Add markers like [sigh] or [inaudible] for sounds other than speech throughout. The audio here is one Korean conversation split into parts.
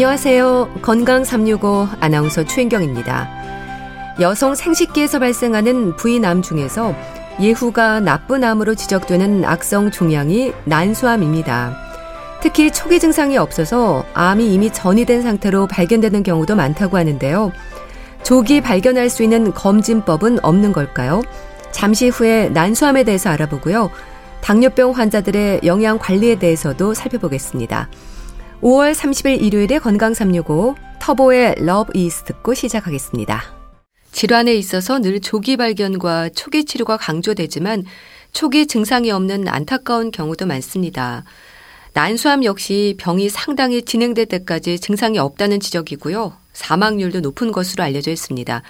안녕하세요. 건강 365 아나운서 최인경입니다. 여성 생식기에서 발생하는 부인암 중에서 예후가 나쁜 암으로 지적되는 악성 종양이 난소암입니다. 특히 초기 증상이 없어서 암이 이미 전이된 상태로 발견되는 경우도 많다고 하는데요. 조기 발견할 수 있는 검진법은 없는 걸까요? 잠시 후에 난소암에 대해서 알아보고요. 당뇨병 환자들의 영양 관리에 대해서도 살펴보겠습니다. 5월 30일 일요일에 건강 365 터보의 Love Is 듣고 시작하겠습니다. 질환에 있어서 늘 조기 발견과 초기 치료가 강조되지만 초기 증상이 없는 안타까운 경우도 많습니다. 난소암 역시 병이 상당히 진행될 때까지 증상이 없다는 지적이고요. 사망률도 높은 것으로 알려져 있습니다.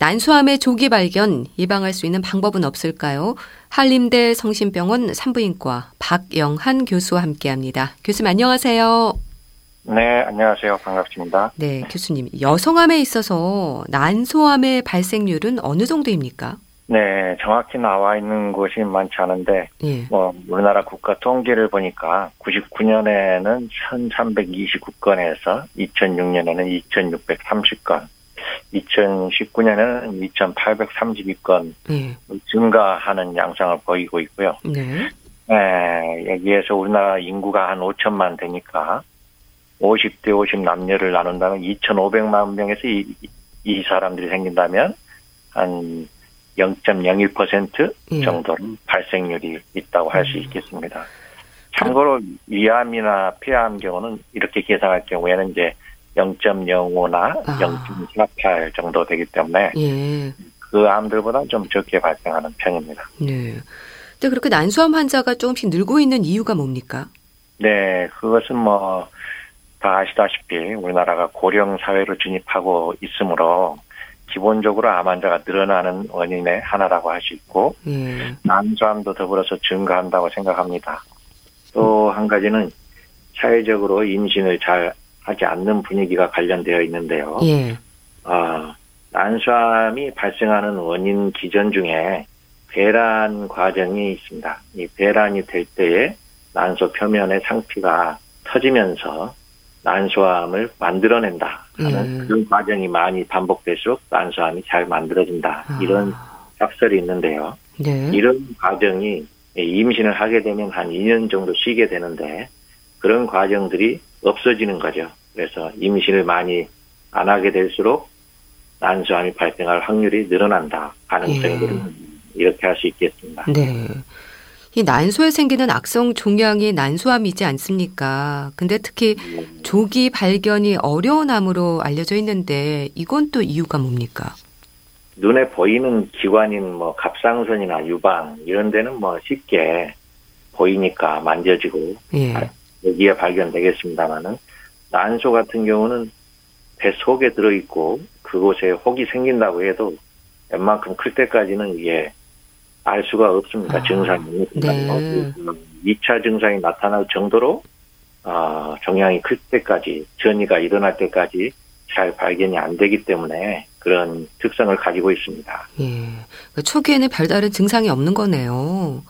난소암의 조기 발견 예방할 수 있는 방법은 없을까요? 한림대 성심병원 산부인과 박영한 교수와 함께합니다. 교수님 안녕하세요. 네, 안녕하세요. 반갑습니다. 네, 교수님. 여성암에 있어서 난소암의 발생률은 어느 정도입니까? 네, 정확히 나와 있는 곳이 많지 않은데, 예. 뭐, 우리나라 국가 통계를 보니까 99년에는 1329건에서 2006년에는 2630건, 2019년에는 2,832건 네. 증가하는 양상을 보이고 있고요. 네. 네, 여기에서 우리나라 인구가 한 5천만 되니까 50대 50 남녀를 나눈다면 2,500만 명에서 이, 이 사람들이 생긴다면 한 0.01% 예. 정도로 발생률이 있다고 할수 음. 있겠습니다. 참고로 위암이나 폐암 경우는 이렇게 계산할 경우에는 이제 0.05나 아. 0.48 정도 되기 때문에 예. 그 암들보다 좀 적게 발생하는 편입니다. 네. 근데 그렇게 난소암 환자가 조금씩 늘고 있는 이유가 뭡니까? 네, 그것은 뭐 다 아시다시피 우리나라가 고령 사회로 진입하고 있으므로 기본적으로 암 환자가 늘어나는 원인의 하나라고 할 수 있고 예. 난소암도 더불어서 증가한다고 생각합니다. 또한 가지는 사회적으로 임신을 잘 하지 않는 분위기가 관련되어 있는데요. 예. 어, 난소암이 발생하는 원인 기전 중에 배란 과정이 있습니다. 이 배란이 될 때에 난소 표면의 상피가 터지면서 난소암을 만들어낸다 하는 음. 그런 과정이 많이 반복될수록 난소암이 잘 만들어진다 아. 이런 학설이 있는데요. 네. 이런 과정이 임신을 하게 되면 한 2년 정도 쉬게 되는데 그런 과정들이 없어지는 거죠. 그래서 임신을 많이 안 하게 될수록 난소암이 발생할 확률이 늘어난다. 가능성이 예. 이렇게 할 수 있겠습니다. 네. 이 난소에 생기는 악성 종양이 난소암이지 않습니까? 근데 특히 조기 발견이 어려운 암으로 알려져 있는데 이건 또 이유가 뭡니까? 눈에 보이는 기관인 뭐 갑상선이나 유방 이런 데는 뭐 쉽게 보이니까 만져지고 예. 여기에 발견되겠습니다만은 난소 같은 경우는 배 속에 들어있고 그곳에 혹이 생긴다고 해도 웬만큼 클 때까지는 이게 알 수가 없습니다. 아, 증상이. 네. 2차 증상이 나타날 정도로 어, 종양이 클 때까지 전이가 일어날 때까지 잘 발견이 안 되기 때문에 그런 특성을 가지고 있습니다. 예. 그 초기에는 별다른 증상이 없는 거네요.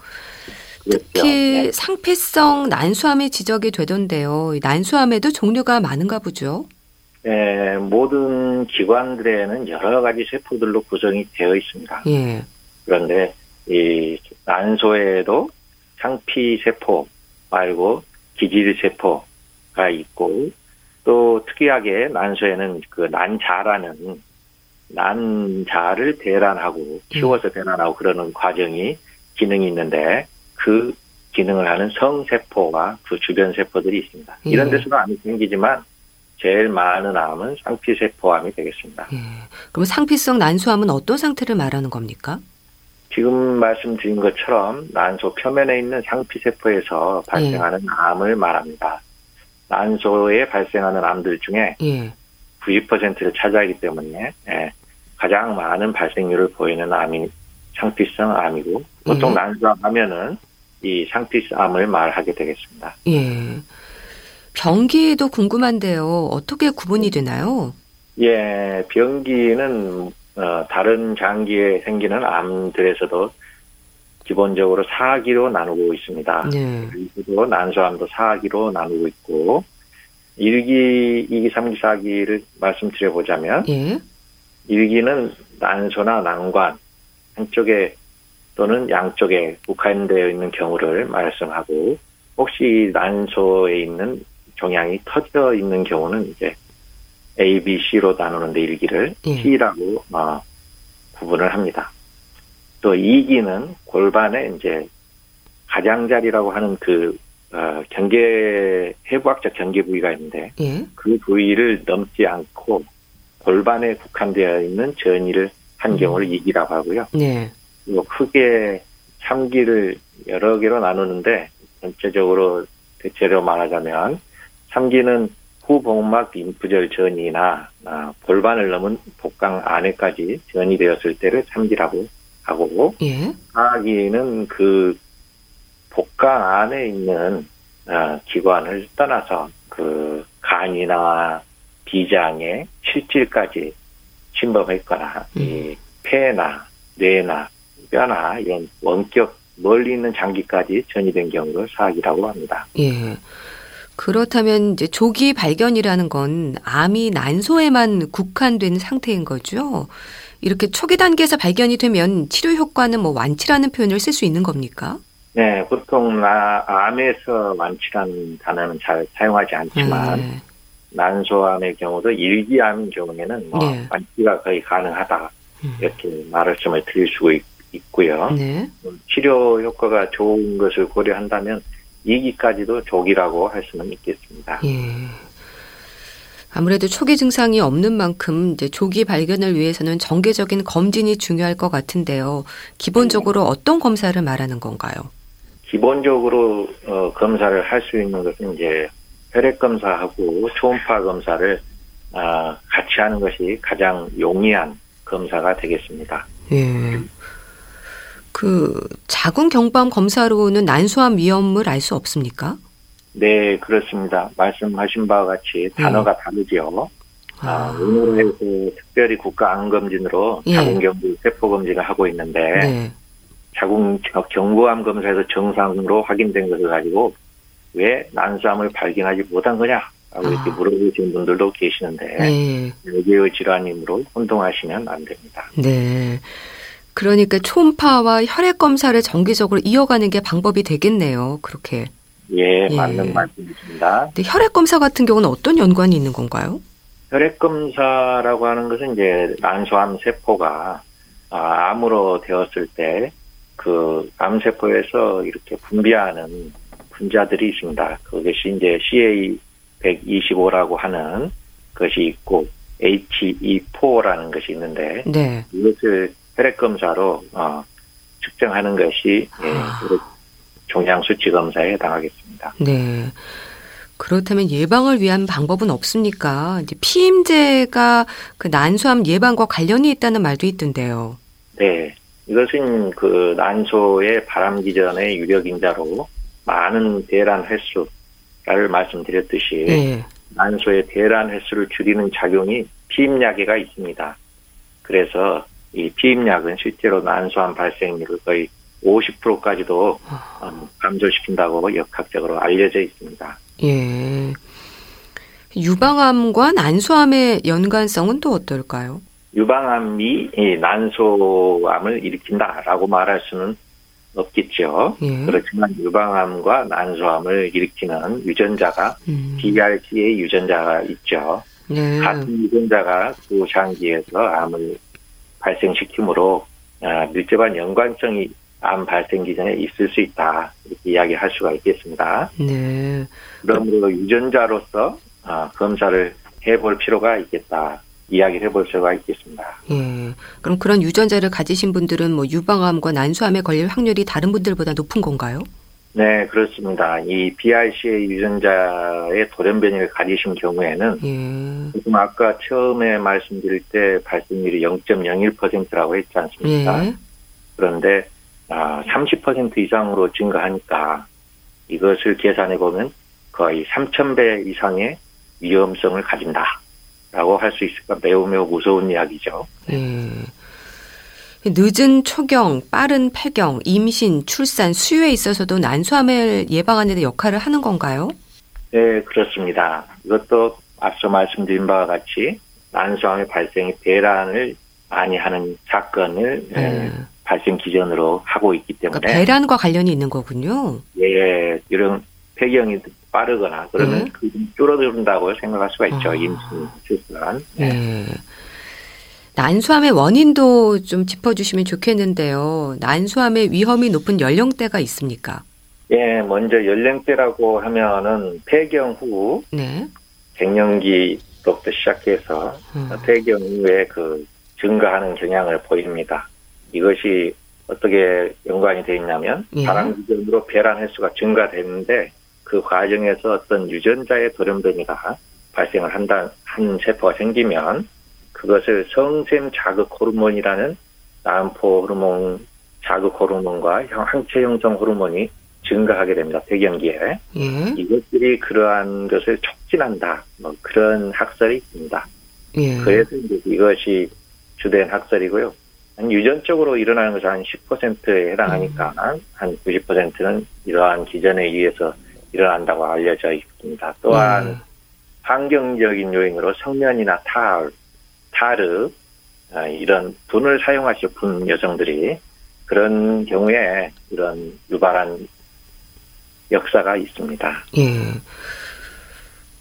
특히 네. 상피성 난소암이 지적이 되던데요. 난소암에도 종류가 많은가 보죠? 네, 모든 기관들에는 여러 가지 세포들로 구성이 되어 있습니다. 예. 그런데 이 난소에도 상피 세포 말고 기질 세포가 있고 또 특이하게 난소에는 그 난자라는 난자를 대란하고 키워서 대란하고 그러는 과정이 기능이 있는데 그 기능을 하는 성세포와 그 주변 세포들이 있습니다. 예. 이런 데서도 암이 생기지만 제일 많은 암은 상피세포암이 되겠습니다. 예. 그럼 상피성 난소암은 어떤 상태를 말하는 겁니까? 지금 말씀드린 것처럼 난소 표면에 있는 상피세포에서 발생하는 예. 암을 말합니다. 난소에 발생하는 암들 중에 예. 90%를 차지하기 때문에 예, 가장 많은 발생률을 보이는 암이 상피성 암이고 보통 예. 난소암 하면은 이 상피암을 말하게 되겠습니다. 예. 병기도 궁금한데요. 어떻게 구분이 되나요? 예, 병기는 어, 다른 장기에 생기는 암들에서도 기본적으로 사기로 나누고 있습니다. 네. 그리고 난소암도 사기로 나누고 있고 일기, 이기, 삼기, 사기를 말씀드려 보자면, 예. 일기는 난소나 난관, 한쪽에 또는 양쪽에 국한되어 있는 경우를 말씀하고, 혹시 난소에 있는 종양이 터져 있는 경우는 이제 A, B, C로 나누는데 일기를 예. C라고 어, 구분을 합니다. 또 2기는 골반에 이제 가장자리라고 하는 그 어, 경계 해부학적 경계 부위가 있는데 예. 그 부위를 넘지 않고 골반에 국한되어 있는 전이를 한 음. 경우를 음. 2기라고 하고요. 네. 그리고 크게 3기를 여러 개로 나누는데 전체적으로 대체로 말하자면 3기는 후복막 림프절 전이나 아, 골반을 넘은 복강 안에까지 전이 되었을 때를 3기라고 하고 예. 4기는 그 복강 안에 있는 어, 기관을 떠나서 그 간이나 비장에 실질까지 침범했거나 음. 이 폐나 뇌나 뼈나 이런 원격 멀리 있는 장기까지 전이된 경우를 사학이라고 합니다. 예. 그렇다면 이제 조기 발견이라는 건 암이 난소에만 국한된 상태인 거죠. 이렇게 초기 단계에서 발견이 되면 치료 효과는 뭐 완치라는 표현을 쓸 수 있는 겁니까? 네, 보통 나, 암에서 완치라는 단어는 잘 사용하지 않지만 네. 난소암의 경우도 일기암인 경우에는 뭐 네. 완치가 거의 가능하다 음. 이렇게 말씀을 드릴 수 있, 고 요 네. 치료 효과가 좋은 것을 고려한다면 2기까지도 조기라고 할 수는 있겠습니다. 예. 아무래도 초기 증상이 없는 만큼 이제 조기 발견을 위해서는 정기적인 검진이 중요할 것 같은데요. 기본적으로 어떤 검사를 말하는 건가요? 기본적으로 어, 검사를 할 수 있는 것은 이제 혈액 검사하고 초음파 검사를 어, 같이 하는 것이 가장 용이한 검사가 되겠습니다. 예. 그 자궁 경부암 검사로는 난소암 위험을 알 수 없습니까? 네, 그렇습니다. 말씀하신 바와 같이 단어가 네. 다르죠. 아, 오늘 해서 특별히 국가 암검진으로 예. 자궁경부 세포 검진을 하고 있는데 네. 자궁 경부암 검사에서 정상으로 확인된 것을 가지고 왜 난소암을 발견하지 못한 거냐? 라고 아. 이렇게 물어보시는 분들도 계시는데 네. 여기의 질환이므로 혼동하시면 안 됩니다. 네. 그러니까 초음파와 혈액 검사를 정기적으로 이어가는 게 방법이 되겠네요. 그렇게. 예, 예. 맞는 말씀이십니다. 혈액 검사 같은 경우는 어떤 연관이 있는 건가요? 혈액 검사라고 하는 것은 이제 난소암 세포가 아, 암으로 되었을 때 그 암세포에서 이렇게 분비하는 분자들이 있습니다. 그것이 이제 CA125라고 하는 것이 있고 HE4라는 것이 있는데 네. 이것을 혈액 검사로 어, 측정하는 것이 예, 아. 종양 수치 검사에 해당하겠습니다. 네. 그렇다면 예방을 위한 방법은 없습니까? 이제 피임제가 그 난소암 예방과 관련이 있다는 말도 있던데요. 네. 이것은 그 난소의 바람기 전의 유력인자로 많은 대란 횟수를 말씀드렸듯이 네. 난소의 대란 횟수를 줄이는 작용이 피임약에가 있습니다. 그래서 이 피임약은 실제로 난소암 발생률을 거의 50%까지도 아. 감소시킨다고 역학적으로 알려져 있습니다. 예. 유방암과 난소암의 연관성은 또 어떨까요? 유방암이 난소암을 일으킨다라고 말할 수는 없겠죠. 예. 그렇지만 유방암과 난소암을 일으키는 유전자가 음. BRCA 유전자가 있죠. 예. 같은 유전자가 구장기에서 암을 발생시키므로 아, 밀접한 연관성이 암 발생 기전에 있을 수 있다 이렇게 이야기할 수가 있겠습니다. 네. 그러므로 유전자로서 아, 검사를 해볼 필요가 있겠다. 이야기를 해볼 필요가 있겠습니다. 예. 그럼 그런 유전자를 가지신 분들은 뭐 유방암과 난소암에 걸릴 확률이 다른 분들보다 높은 건가요? 네, 그렇습니다. 이 BRCA 유전자의 돌연변이를 가지신 경우에는 예. 지금 아까 처음에 말씀드릴 때 발생률이 0.01%라고 했지 않습니까? 예. 그런데 아, 30% 이상으로 증가하니까 이것을 계산해 보면 거의 3,000배 이상의 위험성을 가진다라고 할 수 있을까 매우 매우 무서운 이야기죠. 예. 늦은 초경, 빠른 폐경, 임신, 출산, 수유에 있어서도 난소암을 예방하는 데 역할을 하는 건가요? 네, 그렇습니다. 이것도 앞서 말씀드린 바와 같이 난소암의 발생이 배란을 많이 하는 사건을 네. 발생 기전으로 하고 있기 때문에 그러니까 배란과 관련이 있는 거군요. 예, 이런 폐경이 빠르거나 그러면 네. 그 줄어든다고 생각할 수가 있죠. 아. 임신 출산. 네. 네. 난소암의 원인도 좀 짚어주시면 좋겠는데요. 난소암의 위험이 높은 연령대가 있습니까? 예, 먼저 연령대라고 하면은 폐경 후 네. 갱년기로부터 시작해서 음. 폐경 후에 그 증가하는 경향을 보입니다. 이것이 어떻게 연관이 되어 있냐면 예. 다른 기준으로 배란 횟수가 증가되는데 그 과정에서 어떤 유전자의 돌연변이가 발생을 한다 한 세포가 생기면 그것을 성샘 자극 호르몬이라는 난포 호르몬 자극 호르몬과 항체 형성 호르몬이 증가하게 됩니다. 폐경기에 예. 이것들이 그러한 것을 촉진한다. 뭐 그런 학설이 있습니다. 예. 그래서 이제 이것이 주된 학설이고요. 유전적으로 일어나는 것은 한 10%에 해당하니까 음. 한 90%는 이러한 기전에 의해서 일어난다고 알려져 있습니다. 또한 음. 환경적인 요인으로 성면이나 탈, 타르 아, 이런 분을 사용하시는 분 여성들이 그런 경우에 이런 유발한 역사가 있습니다. 예.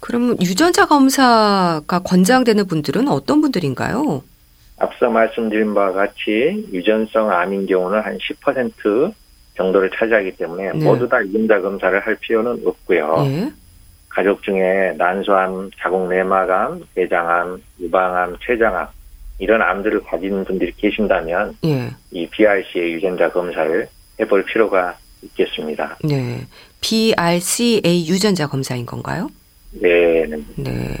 그럼 유전자 검사가 권장되는 분들은 어떤 분들인가요? 앞서 말씀드린 바와 같이 유전성 암인 경우는 한 10% 정도를 차지하기 때문에 네. 모두 다 유전자 검사를 할 필요는 없고요. 네. 가족 중에 난소암, 자궁 내막암, 대장암, 유방암, 췌장암 이런 암들을 가진 분들이 계신다면 네. 이 BRCA 유전자 검사를 해볼 필요가 있겠습니다. 네. BRCA 유전자 검사인 건가요? 네. 네.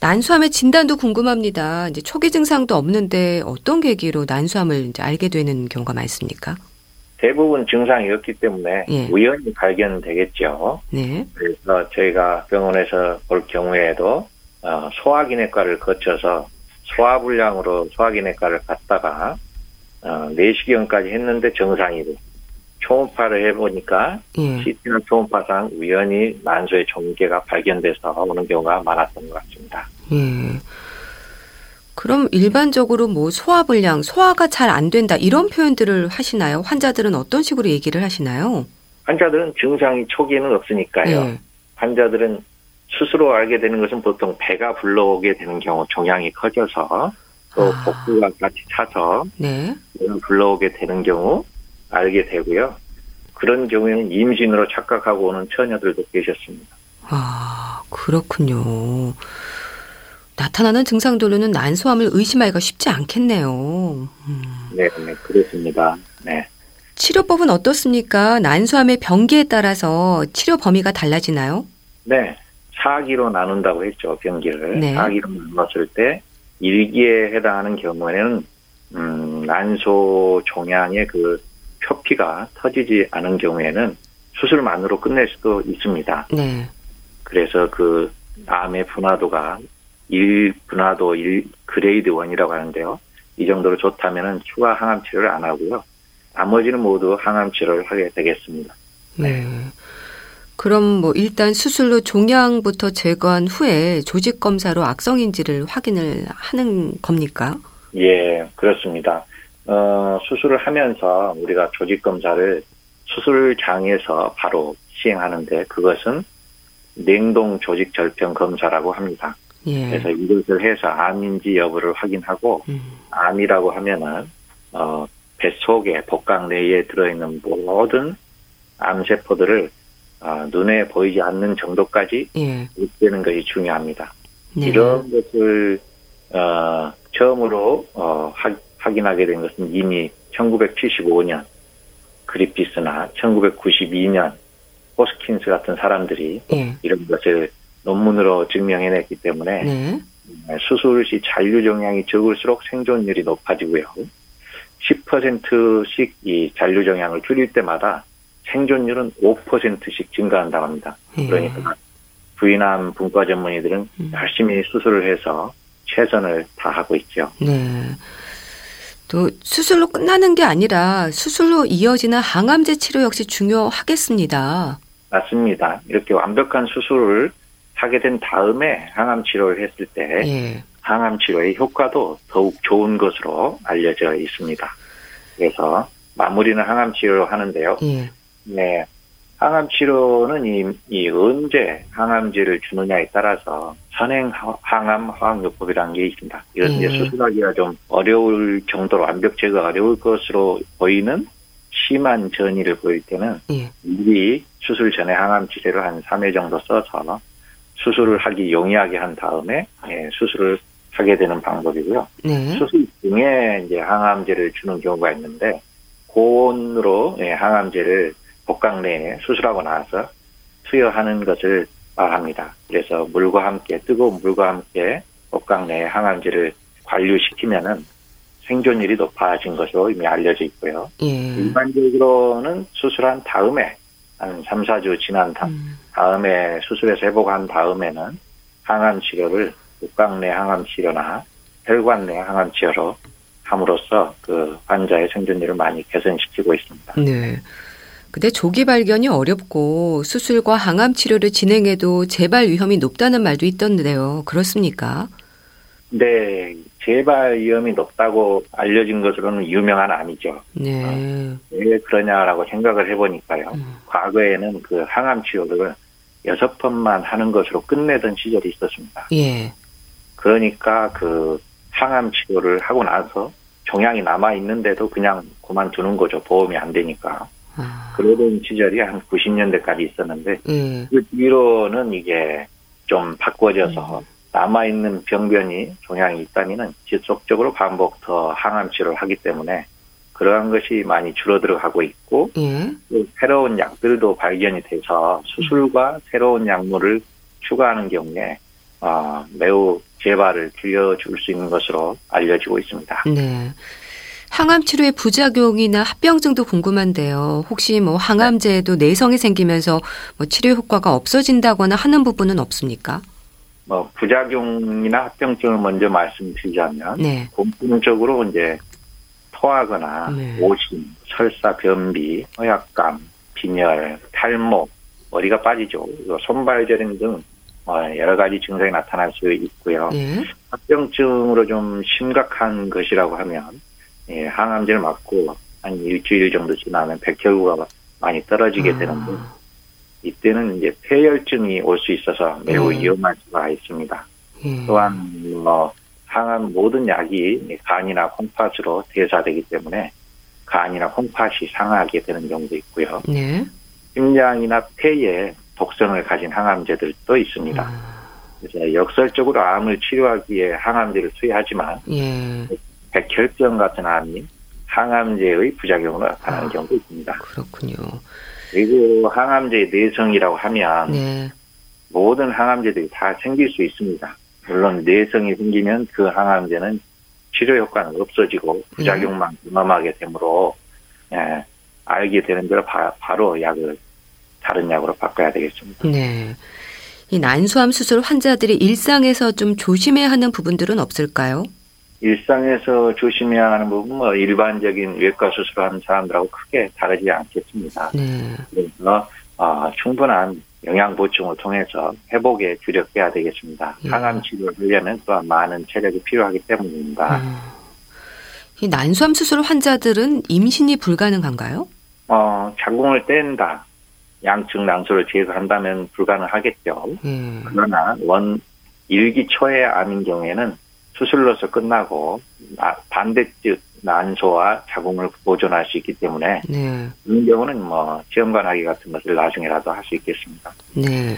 난소암의 진단도 궁금합니다. 이제 초기 증상도 없는데 어떤 계기로 난소암을 이제 알게 되는 경우가 많습니까? 대부분 증상이 없기 때문에 예. 우연히 발견되겠죠. 네. 그래서 저희가 병원에서 볼 경우에도 어, 소화기내과를 거쳐서 소화불량으로 소화기내과를 갔다가 어, 내시경까지 했는데 정상이고 초음파를 해보니까 예. CT나 초음파상 우연히 난소의 종계가 발견돼서 오는 경우가 많았던 것 같습니다. 예. 그럼 일반적으로 뭐 소화불량, 소화가 잘 안 된다 이런 표현들을 하시나요? 환자들은 어떤 식으로 얘기를 하시나요? 환자들은 증상이 초기에는 없으니까요. 예. 환자들은 스스로 알게 되는 것은 보통 배가 불러오게 되는 경우 종양이 커져서 또 아. 복부가 같이 차서 네. 불러오게 되는 경우 알게 되고요. 그런 경우에는 임신으로 착각하고 오는 처녀들도 계셨습니다. 아, 그렇군요. 나타나는 증상들로는 난소암을 의심하기가 쉽지 않겠네요. 음. 네, 네, 그렇습니다. 네. 치료법은 어떻습니까? 난소암의 병기에 따라서 치료 범위가 달라지나요? 네, 4기로 나눈다고 했죠, 병기를. 네. 4기로 나눴을 때 1기에 해당하는 경우에는 음, 난소 종양의 그 표피가 터지지 않은 경우에는 수술만으로 끝낼 수도 있습니다. 네. 그래서 그 암의 분화도가 1 분화도 1 그레이드 1이라고 하는데요. 이 정도로 좋다면은 추가 항암 치료를 안 하고요. 나머지는 모두 항암 치료를 하게 되겠습니다. 네. 그럼 뭐 일단 수술로 종양부터 제거한 후에 조직 검사로 악성인지를 확인을 하는 겁니까? 예, 그렇습니다. 어, 수술을 하면서 우리가 조직 검사를 수술장에서 바로 시행하는데 그것은 냉동 조직 절편 검사라고 합니다. 예. 그래서 이것을 해서 암인지 여부를 확인하고 음. 암이라고 하면은 어, 뱃속에 복강 내에 들어있는 모든 암세포들을 어, 눈에 보이지 않는 정도까지 예. 되는 것이 중요합니다. 네. 이런 것을 어, 처음으로 어, 하, 확인하게 된 것은 이미 1975년 그리피스나 1992년 호스킨스 같은 사람들이 네. 이런 것을 논문으로 증명해냈기 때문에 네. 수술 시 잔류 종양이 적을수록 생존율이 높아지고요. 10%씩 이 잔류 종양을 줄일 때마다 생존율은 5%씩 증가한다고 합니다. 네. 그러니까 부인암 분과 전문의들은 음. 열심히 수술을 해서 최선을 다하고 있죠. 네. 또 수술로 끝나는 게 아니라 수술로 이어지는 항암제 치료 역시 중요하겠습니다. 맞습니다. 이렇게 완벽한 수술을 하게 된 다음에 항암 치료를 했을 때 예. 항암 치료의 효과도 더욱 좋은 것으로 알려져 있습니다. 그래서 마무리는 항암 치료를 하는데요. 예. 네. 항암 치료는 이, 이 언제 항암제를 주느냐에 따라서 선행 항암 화학요법이라는 게 있습니다. 이런 예. 수술하기가 좀 어려울 정도로 완벽 제거 어려울 것으로 보이는 심한 전이를 보일 때는 예. 미리 수술 전에 항암 치료를 한 3회 정도 써서 수술을 하기 용이하게 한 다음에 예, 수술을 하게 되는 방법이고요. 네. 수술 중에 이제 항암제를 주는 경우가 있는데 고온으로 예, 항암제를 복강 내에 수술하고 나서 투여하는 것을 말합니다. 그래서 물과 함께 뜨거운 물과 함께 복강 내에 항암제를 관류시키면은 생존율이 높아진 것으로 이미 알려져 있고요. 예. 일반적으로는 수술한 다음에 한 3, 4주 지난 다, 음. 음에 수술해서 회복한 다음에는 항암 치료를 복강 내 항암 치료나 혈관 내 항암 치료로 함으로써 그 환자의 생존율을 많이 개선시키고 있습니다. 네. 근데 조기 발견이 어렵고 수술과 항암 치료를 진행해도 재발 위험이 높다는 말도 있던데요. 그렇습니까? 네, 재발 위험이 높다고 알려진 것으로는 유명한 아니죠. 네. 어, 왜 그러냐라고 생각을 해보니까요. 음. 과거에는 그 항암 치료를 여섯 번만 하는 것으로 끝내던 시절이 있었습니다. 예. 그러니까 그 항암 치료를 하고 나서 종양이 남아 있는데도 그냥 그만두는 거죠. 보험이 안 되니까. 아. 그러던 시절이 한 90년대까지 있었는데 음. 그 뒤로는 이게 좀 바꿔져서 음. 남아 있는 병변이 종양이 있다면은 지속적으로 반복 더 항암 치료를 하기 때문에 그러한 것이 많이 줄어들어 가고 있고 음. 새로운 약들도 발견이 돼서 수술과 새로운 약물을 추가하는 경우에 어, 매우 재발을 줄여줄 수 있는 것으로 알려지고 있습니다. 네. 항암 치료의 부작용이나 합병증도 궁금한데요. 혹시 뭐 항암제에도 내성이 생기면서 뭐 치료 효과가 없어진다거나 하는 부분은 없습니까? 뭐 부작용이나 합병증을 먼저 말씀드리자면 네. 공통적으로 이제 토하거나 네. 오심, 설사, 변비, 허약감, 빈혈, 탈모, 머리가 빠지죠. 손발 저림 등 어, 여러 가지 증상이 나타날 수 있고요. 네. 합병증으로 좀 심각한 것이라고 하면 예, 항암제를 맞고 한 일주일 정도 지나면 백혈구가 많이 떨어지게 아. 되는데 이때는 이제 폐혈증이 올 수 있어서 매우 네. 위험할 수가 있습니다. 네. 또한 뭐 항암 모든 약이 간이나 콩팥으로 대사되기 때문에 간이나 콩팥이 상하게 되는 경우도 있고요. 네. 심장이나 폐에 독성을 가진 항암제들도 있습니다. 아. 그래서 역설적으로 암을 치료하기에 항암제를 투여하지만 예. 백혈병 같은 암이 항암제의 부작용으로 나타나는 아, 경우도 있습니다. 그렇군요. 그리고 항암제의 내성이라고 하면 네. 모든 항암제들이 다 생길 수 있습니다. 물론 내성이 생기면 그 항암제는 치료 효과는 없어지고 부작용만 네. 경험하게 되므로 예, 알게 되는 대로 바, 로 약을 다른 약으로 바꿔야 되겠습니다. 네. 이 난소암 수술 환자들이 일상에서 좀 조심해야 하는 부분들은 없을까요? 일상에서 조심해야 하는 부분은 뭐 일반적인 외과 수술하는 사람들하고 크게 다르지 않겠습니다. 네. 그래서 어, 충분한 영양 보충을 통해서 회복에 주력해야 되겠습니다. 예. 항암 치료를 하려면 또한 많은 체력이 필요하기 때문입니다. 음. 이 난소암 수술 환자들은 임신이 불가능한가요? 어, 자궁을 뗀다. 양측 난소를 제거한다면 불가능하겠죠. 음. 그러나 원 일기 초의 암인 경우에는 수술로서 끝나고 반대쪽 난소와 자궁을 보존할 수 있기 때문에 네. 이런 경우는 뭐 지원관하기 같은 것을 나중에라도 할 수 있겠습니다. 네.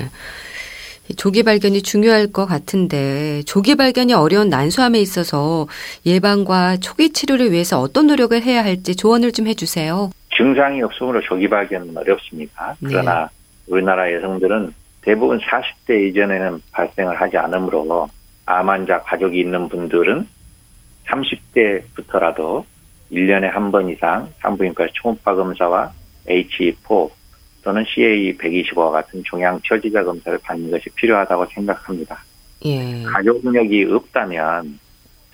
조기 발견이 중요할 것 같은데 조기 발견이 어려운 난소암에 있어서 예방과 초기 치료를 위해서 어떤 노력을 해야 할지 조언을 좀 해주세요. 증상이 없으므로 조기 발견은 어렵습니다. 네. 그러나 네. 우리나라 여성들은 대부분 40대 이전에는 발생을 하지 않으므로 암 환자 가족이 있는 분들은 30대부터라도 1년에 한 번 이상 산부인과 초음파 검사와 H4 또는 CA125와 같은 종양 처지자 검사를 받는 것이 필요하다고 생각합니다. 예. 가족력이 없다면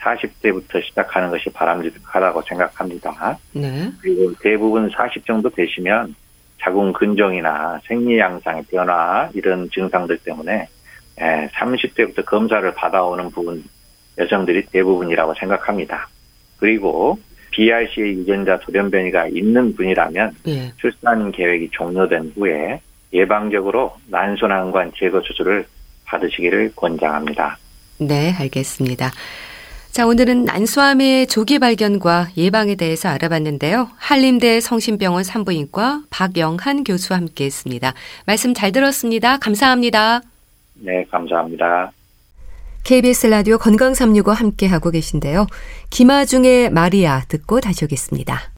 40대부터 시작하는 것이 바람직하다고 생각합니다. 네. 그리고 대부분 40 정도 되시면 자궁 근종이나 생리 양상의 변화 이런 증상들 때문에 30대부터 예, 검사를 받아오는 부분 여성들이 대부분이라고 생각합니다. 그리고 BRC의 유전자 돌연변이가 있는 분이라면 예. 출산 계획이 종료된 후에 예방적으로 난소난관 제거 수술을 받으시기를 권장합니다. 네, 알겠습니다. 자, 오늘은 난소암의 조기 발견과 예방에 대해서 알아봤는데요. 한림대 성심병원 산부인과 박영한 교수와 함께 했습니다. 말씀 잘 들었습니다. 감사합니다. 네, 감사합니다. KBS 라디오 건강 365 함께 하고 계신데요. 김아중의 마리아 듣고 다시 오겠습니다.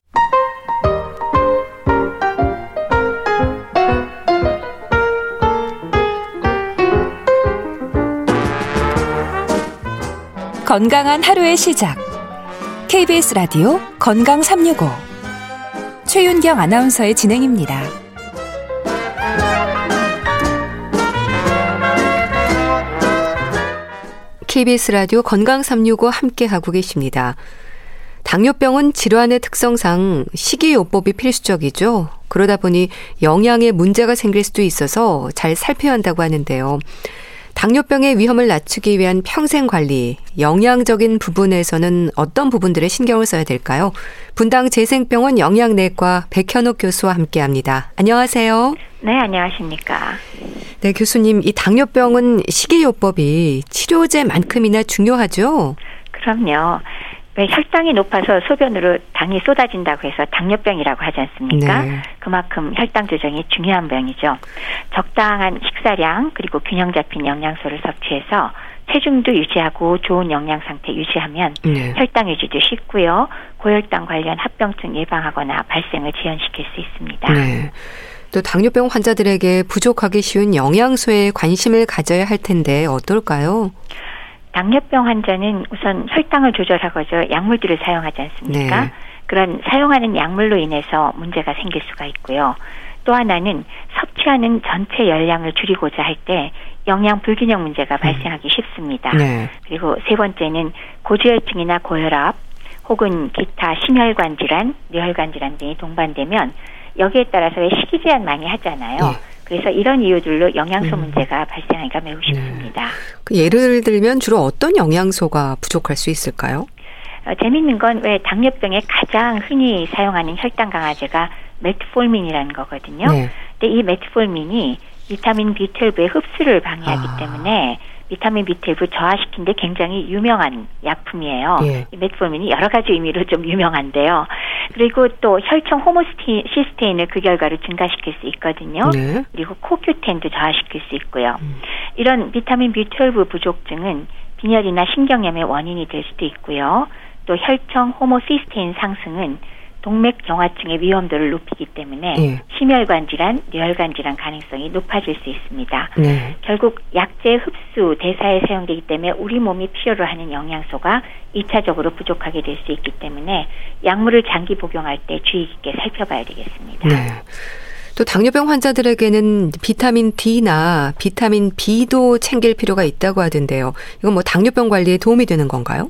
건강한 하루의 시작. KBS 라디오 건강 365. 최윤경 아나운서의 진행입니다. KBS 라디오 건강 365 함께 하고 계십니다. 당뇨병은 질환의 특성상 식이요법이 필수적이죠. 그러다 보니 영양에 문제가 생길 수도 있어서 잘 살펴야 한다고 하는데요. 당뇨병의 위험을 낮추기 위한 평생 관리, 영양적인 부분에서는 어떤 부분들에 신경을 써야 될까요? 분당 재생병원 영양내과 백현옥 교수와 함께 합니다. 안녕하세요. 네, 안녕하십니까. 네, 교수님, 이 당뇨병은 식이요법이 치료제만큼이나 중요하죠? 그럼요. 왜 혈당이 높아서 소변으로 당이 쏟아진다고 해서 당뇨병이라고 하지 않습니까? 네. 그만큼 혈당 조정이 중요한 병이죠. 적당한 식사량 그리고 균형 잡힌 영양소를 섭취해서 체중도 유지하고 좋은 영양 상태 유지하면 네. 혈당 유지도 쉽고요. 고혈당 관련 합병증 예방하거나 발생을 지연시킬 수 있습니다. 네. 또 당뇨병 환자들에게 부족하기 쉬운 영양소에 관심을 가져야 할 텐데 어떨까요? 당뇨병 환자는 우선 혈당을 조절하고자 약물들을 사용하지 않습니까? 네. 그런 사용하는 약물로 인해서 문제가 생길 수가 있고요. 또 하나는 섭취하는 전체 열량을 줄이고자 할 때 영양 불균형 문제가 음. 발생하기 쉽습니다. 네. 그리고 세 번째는 고지혈증이나 고혈압 혹은 기타 심혈관 질환, 뇌혈관 질환 등이 동반되면 여기에 따라서 왜 식이 제한 많이 하잖아요. 네. 그래서 이런 이유들로 영양소 음. 문제가 발생하기가 매우 쉽습니다. 네. 그 예를 들면 주로 어떤 영양소가 부족할 수 있을까요? 어, 재밌는 건 왜 당뇨병에 가장 흔히 사용하는 혈당 강화제가 metformin이라는 거거든요. 네. 근데 이 metformin이 비타민 B12의 흡수를 방해하기 아. 때문에 비타민 B12 저하시킨데 굉장히 유명한 약품이에요. 예. 이 metformin이 여러 가지 의미로 좀 유명한데요. 그리고 또 혈청 호모시스테인을 그 결과로 증가시킬 수 있거든요. 네. 그리고 코큐텐도 저하시킬 수 있고요. 음. 이런 비타민 B12 부족증은 빈혈이나 신경염의 원인이 될 수도 있고요. 또 혈청 호모시스테인 상승은 동맥 경화증의 위험도를 높이기 때문에 네. 심혈관 질환, 뇌혈관 질환 가능성이 높아질 수 있습니다. 네. 결국 약제 흡수 대사에 사용되기 때문에 우리 몸이 필요로 하는 영양소가 2차적으로 부족하게 될 수 있기 때문에 약물을 장기 복용할 때 주의 깊게 살펴봐야 되겠습니다. 네. 또 당뇨병 환자들에게는 비타민 D나 비타민 B도 챙길 필요가 있다고 하던데요. 이건 뭐 당뇨병 관리에 도움이 되는 건가요?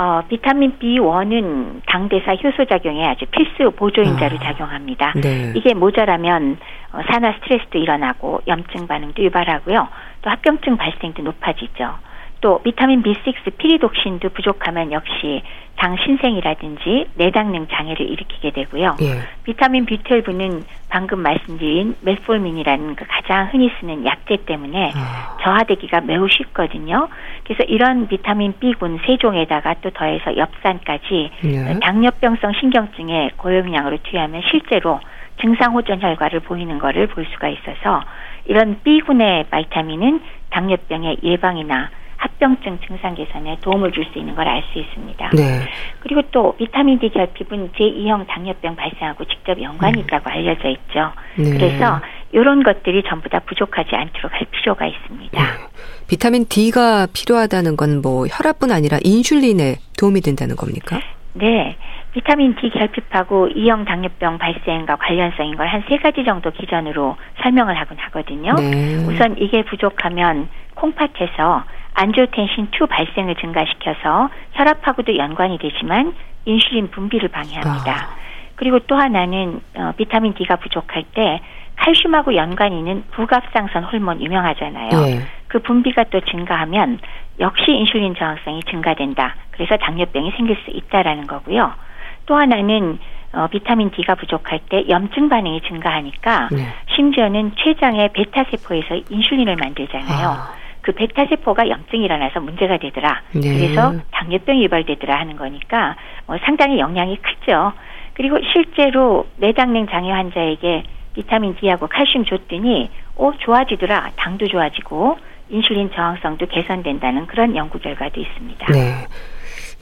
어, 비타민 B1은 당대사 효소 작용에 아주 필수 보조 인자로 아, 작용합니다. 네. 이게 모자라면 어, 산화 스트레스도 일어나고 염증 반응도 유발하고요. 또 합병증 발생도 높아지죠. 또 비타민 B6 피리독신도 부족하면 역시 당 신생이라든지 내당능 장애를 일으키게 되고요. 예. 비타민 B12는 방금 말씀드린 멜폴민이라는 그 가장 흔히 쓰는 약제 때문에 아. 저하되기가 매우 쉽거든요. 그래서 이런 비타민 B군 세 종에다가 또 더해서 엽산까지 예. 당뇨병성 신경증에 고용량으로 투여하면 실제로 증상 호전 결과를 보이는 것을 볼 수가 있어서 이런 B군의 바이타민은 당뇨병의 예방이나 합병증 증상 개선에 도움을 줄 수 있는 걸 알 수 있습니다. 네. 그리고 또 비타민 D 결핍은 제2형 당뇨병 발생하고 직접 연관이 음. 있다고 알려져 있죠. 네. 그래서 이런 것들이 전부 다 부족하지 않도록 할 필요가 있습니다. 네. 비타민 D가 필요하다는 건 뭐 혈압뿐 아니라 인슐린에 도움이 된다는 겁니까? 네. 비타민 D 결핍하고 E형 당뇨병 발생과 관련성인 걸 한 세 가지 정도 기준으로 설명을 하곤 하거든요. 네. 우선 이게 부족하면 콩팥에서 안지오텐신2 발생을 증가시켜서 혈압하고도 연관이 되지만 인슐린 분비를 방해합니다. 아. 그리고 또 하나는 어, 비타민 D가 부족할 때 칼슘하고 연관이 있는 부갑상선 호르몬 유명하잖아요. 네. 그 분비가 또 증가하면 역시 인슐린 저항성이 증가된다. 그래서 당뇨병이 생길 수 있다라는 거고요. 또 하나는 어, 비타민 D가 부족할 때 염증 반응이 증가하니까 네. 심지어는 췌장의 베타 세포에서 인슐린을 만들잖아요. 아. 그 베타 세포가 염증이 일어나서 문제가 되더라. 네. 그래서 당뇨병이 유발되더라 하는 거니까 뭐 상당히 영향이 크죠. 그리고 실제로 뇌당냉 장애 환자에게 비타민 D하고 칼슘 줬더니 오 좋아지더라. 당도 좋아지고 인슐린 저항성도 개선된다는 그런 연구 결과도 있습니다. 네.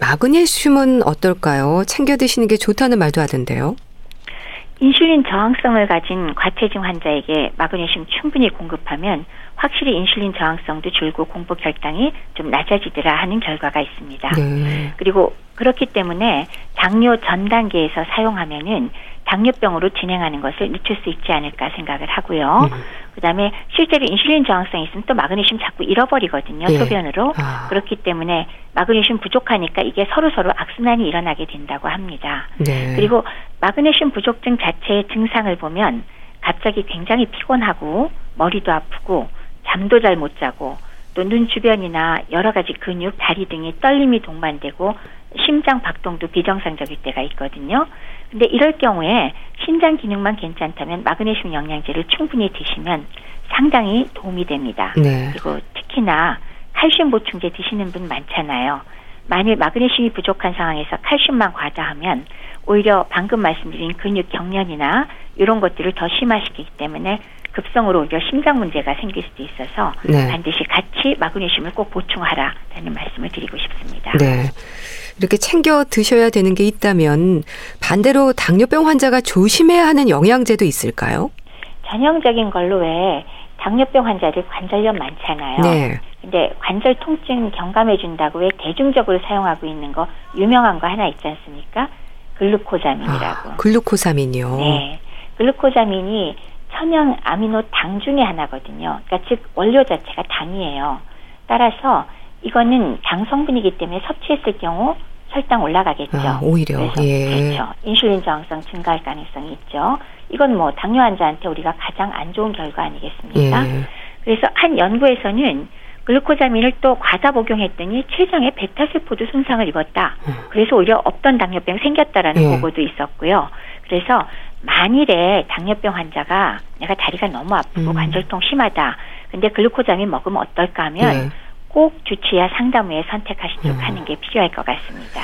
마그네슘은 어떨까요? 챙겨 드시는 게 좋다는 말도 하던데요. 인슐린 저항성을 가진 과체중 환자에게 마그네슘 충분히 공급하면 확실히 인슐린 저항성도 줄고 공복 혈당이 좀 낮아지더라 하는 결과가 있습니다. 네. 그리고 그렇기 때문에 당뇨 전 단계에서 사용하면은 당뇨병으로 진행하는 것을 늦출 수 있지 않을까 생각을 하고요. 음. 그다음에 실제로 인슐린 저항성이 있으면 또 마그네슘 자꾸 잃어버리거든요. 네. 소변으로. 아. 그렇기 때문에 마그네슘 부족하니까 이게 서로 서로 악순환이 일어나게 된다고 합니다. 네. 그리고 마그네슘 부족증 자체의 증상을 보면 갑자기 굉장히 피곤하고 머리도 아프고 잠도 잘 못 자고 또 눈 주변이나 여러 가지 근육, 다리 등이 떨림이 동반되고 심장 박동도 비정상적일 때가 있거든요. 근데 이럴 경우에 신장 기능만 괜찮다면 마그네슘 영양제를 충분히 드시면 상당히 도움이 됩니다. 네. 그리고 특히나 칼슘 보충제 드시는 분 많잖아요. 만일 마그네슘이 부족한 상황에서 칼슘만 과다하면 오히려 방금 말씀드린 근육 경련이나 이런 것들을 더 심화시키기 때문에 급성으로 오히려 심장 문제가 생길 수도 있어서 네. 반드시 같이 마그네슘을 꼭 보충하라라는 말씀을 드리고 싶습니다. 네. 이렇게 챙겨 드셔야 되는 게 있다면 반대로 당뇨병 환자가 조심해야 하는 영양제도 있을까요? 전형적인 걸로 왜 당뇨병 환자들 관절염 많잖아요. 네. 근데 관절 통증 경감해 준다고 왜 대중적으로 사용하고 있는 거 유명한 거 하나 있지 않습니까? 글루코자민이라고. 아, 글루코사민이요. 네. 글루코자민이 천연 아미노 당 중의 하나거든요. 그러니까 즉 원료 자체가 당이에요. 따라서 이거는 당 성분이기 때문에 섭취했을 경우 혈당 올라가겠죠. 아, 오히려 그래서 예. 그렇죠. 인슐린 저항성 증가할 가능성이 있죠. 이건 뭐 당뇨 환자한테 우리가 가장 안 좋은 결과 아니겠습니까? 예. 그래서 한 연구에서는 글루코자민을 또 과다 복용했더니 췌장의 베타 세포도 손상을 입었다. 음. 그래서 오히려 없던 당뇨병 생겼다라는 예. 보고도 있었고요. 그래서 만일에 당뇨병 환자가 내가 다리가 너무 아프고 음. 관절통 심하다. 근데 글루코자민 먹으면 어떨까 하면 예. 꼭 주치의와 상담 후에 선택하시도록 음. 하는 게 필요할 것 같습니다.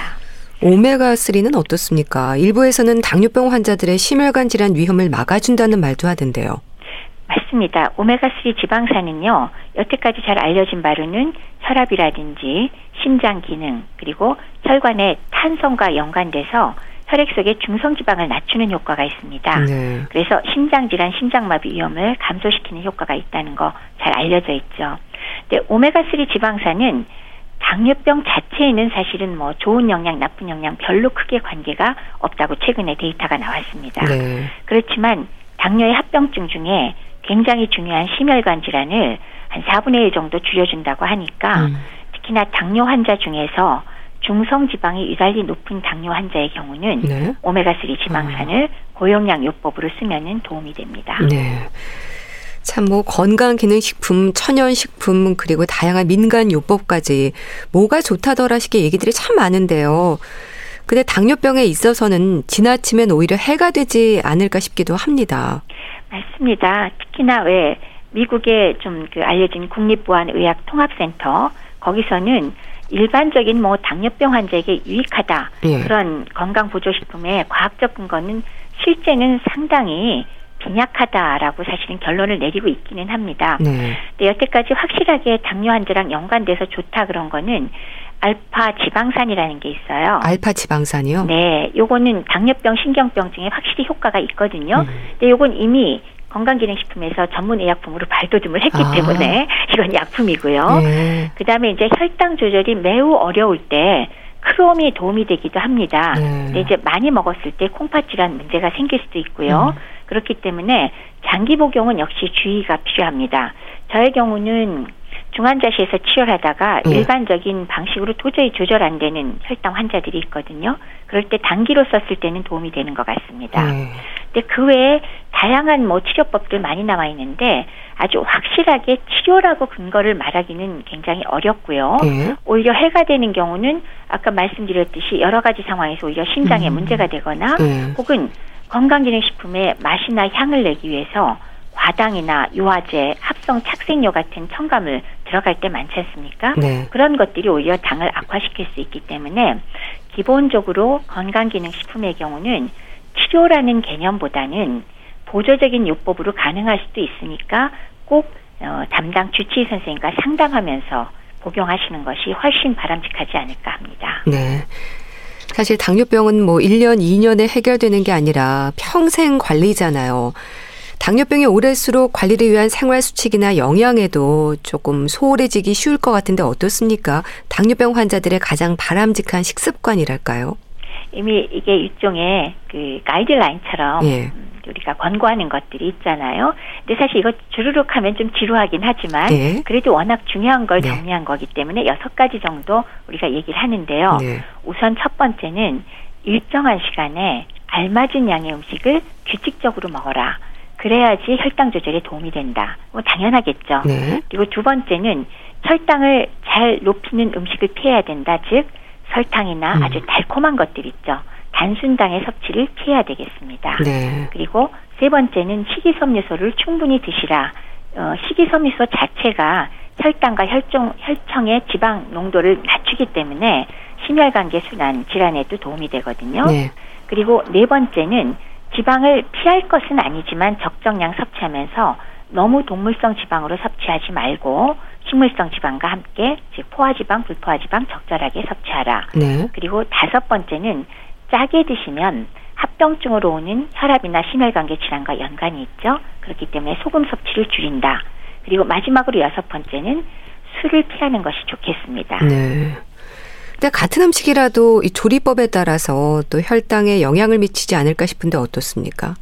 오메가3는 어떻습니까? 일부에서는 당뇨병 환자들의 심혈관 질환 위험을 막아준다는 말도 하던데요. 맞습니다. 오메가3 지방산은요, 여태까지 잘 알려진 바로는 혈압이라든지 심장 기능, 그리고 혈관의 탄성과 연관돼서 혈액 속의 중성 지방을 낮추는 효과가 있습니다. 네. 그래서 심장 질환, 심장마비 위험을 감소시키는 효과가 있다는 거 잘 알려져 있죠. 근데 오메가3 지방산은 당뇨병 자체에는 사실은 뭐 좋은 영양, 나쁜 영양 별로 크게 관계가 없다고 최근에 데이터가 나왔습니다. 네. 그렇지만 당뇨의 합병증 중에 굉장히 중요한 심혈관 질환을 한 4분의 1 정도 줄여준다고 하니까 음. 특히나 당뇨 환자 중에서 중성 지방이 유달리 높은 당뇨 환자의 경우는 네. 오메가3 지방산을 음. 고용량 요법으로 쓰면은 도움이 됩니다. 네. 참 뭐 건강 기능 식품, 천연 식품 그리고 다양한 민간 요법까지 뭐가 좋다더라 식의 얘기들이 참 많은데요. 근데 당뇨병에 있어서는 지나치면 오히려 해가 되지 않을까 싶기도 합니다. 맞습니다. 특히나 왜 미국의 좀 그 알려진 국립보안의학 통합센터 거기서는 일반적인 뭐 당뇨병 환자에게 유익하다 예. 그런 건강 보조 식품의 과학적 근거는 실제는 상당히 빈약하다라고 사실은 결론을 내리고 있기는 합니다. 네. 근데 여태까지 확실하게 당뇨 환자랑 연관돼서 좋다 그런 거는 알파 지방산이라는 게 있어요. 알파 지방산이요? 네, 요거는 당뇨병, 신경병증에 확실히 효과가 있거든요. 음. 근데 요건 이미 건강기능식품에서 전문 의약품으로 발돋움을 했기 아. 때문에 [laughs] 이건 약품이고요. 네. 그다음에 이제 혈당 조절이 매우 어려울 때 크롬이 도움이 되기도 합니다. 네. 근데 이제 많이 먹었을 때 콩팥 질환 문제가 생길 수도 있고요. 음. 그렇기 때문에 장기 복용은 역시 주의가 필요합니다. 저의 경우는 중환자실에서 치료하다가 네. 일반적인 방식으로 도저히 조절 안 되는 혈당 환자들이 있거든요. 그럴 때 단기로 썼을 때는 도움이 되는 것 같습니다. 네. 근데 그 외에 다양한 뭐 치료법들 많이 나와 있는데 아주 확실하게 치료라고 근거를 말하기는 굉장히 어렵고요. 네. 오히려 해가 되는 경우는 아까 말씀드렸듯이 여러 가지 상황에서 오히려 심장에 음. 문제가 되거나 네. 혹은 건강기능식품의 맛이나 향을 내기 위해서 과당이나 유화제, 합성 착색료 같은 첨가물 들어갈 때 많지 않습니까? 네. 그런 것들이 오히려 당을 악화시킬 수 있기 때문에 기본적으로 건강기능식품의 경우는 치료라는 개념보다는 보조적인 요법으로 가능할 수도 있으니까 꼭 어, 담당 주치의 선생님과 상담하면서 복용하시는 것이 훨씬 바람직하지 않을까 합니다. 네. 사실 당뇨병은 뭐 1년, 2년에 해결되는 게 아니라 평생 관리잖아요. 당뇨병이 오래수록 관리를 위한 생활 수칙이나 영양에도 조금 소홀해지기 쉬울 것 같은데 어떻습니까? 당뇨병 환자들의 가장 바람직한 식습관이랄까요? 이미 이게 일종의 그 가이드라인처럼 예. 우리가 권고하는 것들이 있잖아요. 근데 사실 이거 주르륵 하면 좀 지루하긴 하지만 네. 그래도 워낙 중요한 걸 네. 정리한 거기 때문에 여섯 가지 정도 우리가 얘기를 하는데요. 네. 우선 첫 번째는 일정한 시간에 알맞은 양의 음식을 규칙적으로 먹어라. 그래야지 혈당 조절에 도움이 된다. 뭐 당연하겠죠. 네. 그리고 두 번째는 혈당을 잘 높이는 음식을 피해야 된다. 즉 설탕이나 음. 아주 달콤한 것들 있죠. 단순당의 섭취를 피해야 되겠습니다. 네. 그리고 세 번째는 식이섬유소를 충분히 드시라. 어, 식이섬유소 자체가 혈당과 혈종, 혈청의 지방 농도를 낮추기 때문에 심혈관계 순환 질환에도 도움이 되거든요. 네. 그리고 네 번째는 지방을 피할 것은 아니지만 적정량 섭취하면서 너무 동물성 지방으로 섭취하지 말고 식물성 지방과 함께 즉 포화지방, 불포화지방 적절하게 섭취하라. 네. 그리고 다섯 번째는 짜게 드시면 합병증으로 오는 혈압이나 심혈관계 질환과 연관이 있죠. 그렇기 때문에 소금 섭취를 줄인다. 그리고 마지막으로 여섯 번째는 술을 피하는 것이 좋겠습니다. 네. 근데 같은 음식이라도 이 조리법에 따라서 또 혈당에 영향을 미치지 않을까 싶은데 어떻습니까?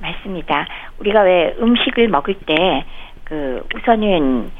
맞습니다. 우리가 왜 음식을 먹을 때 그 우선은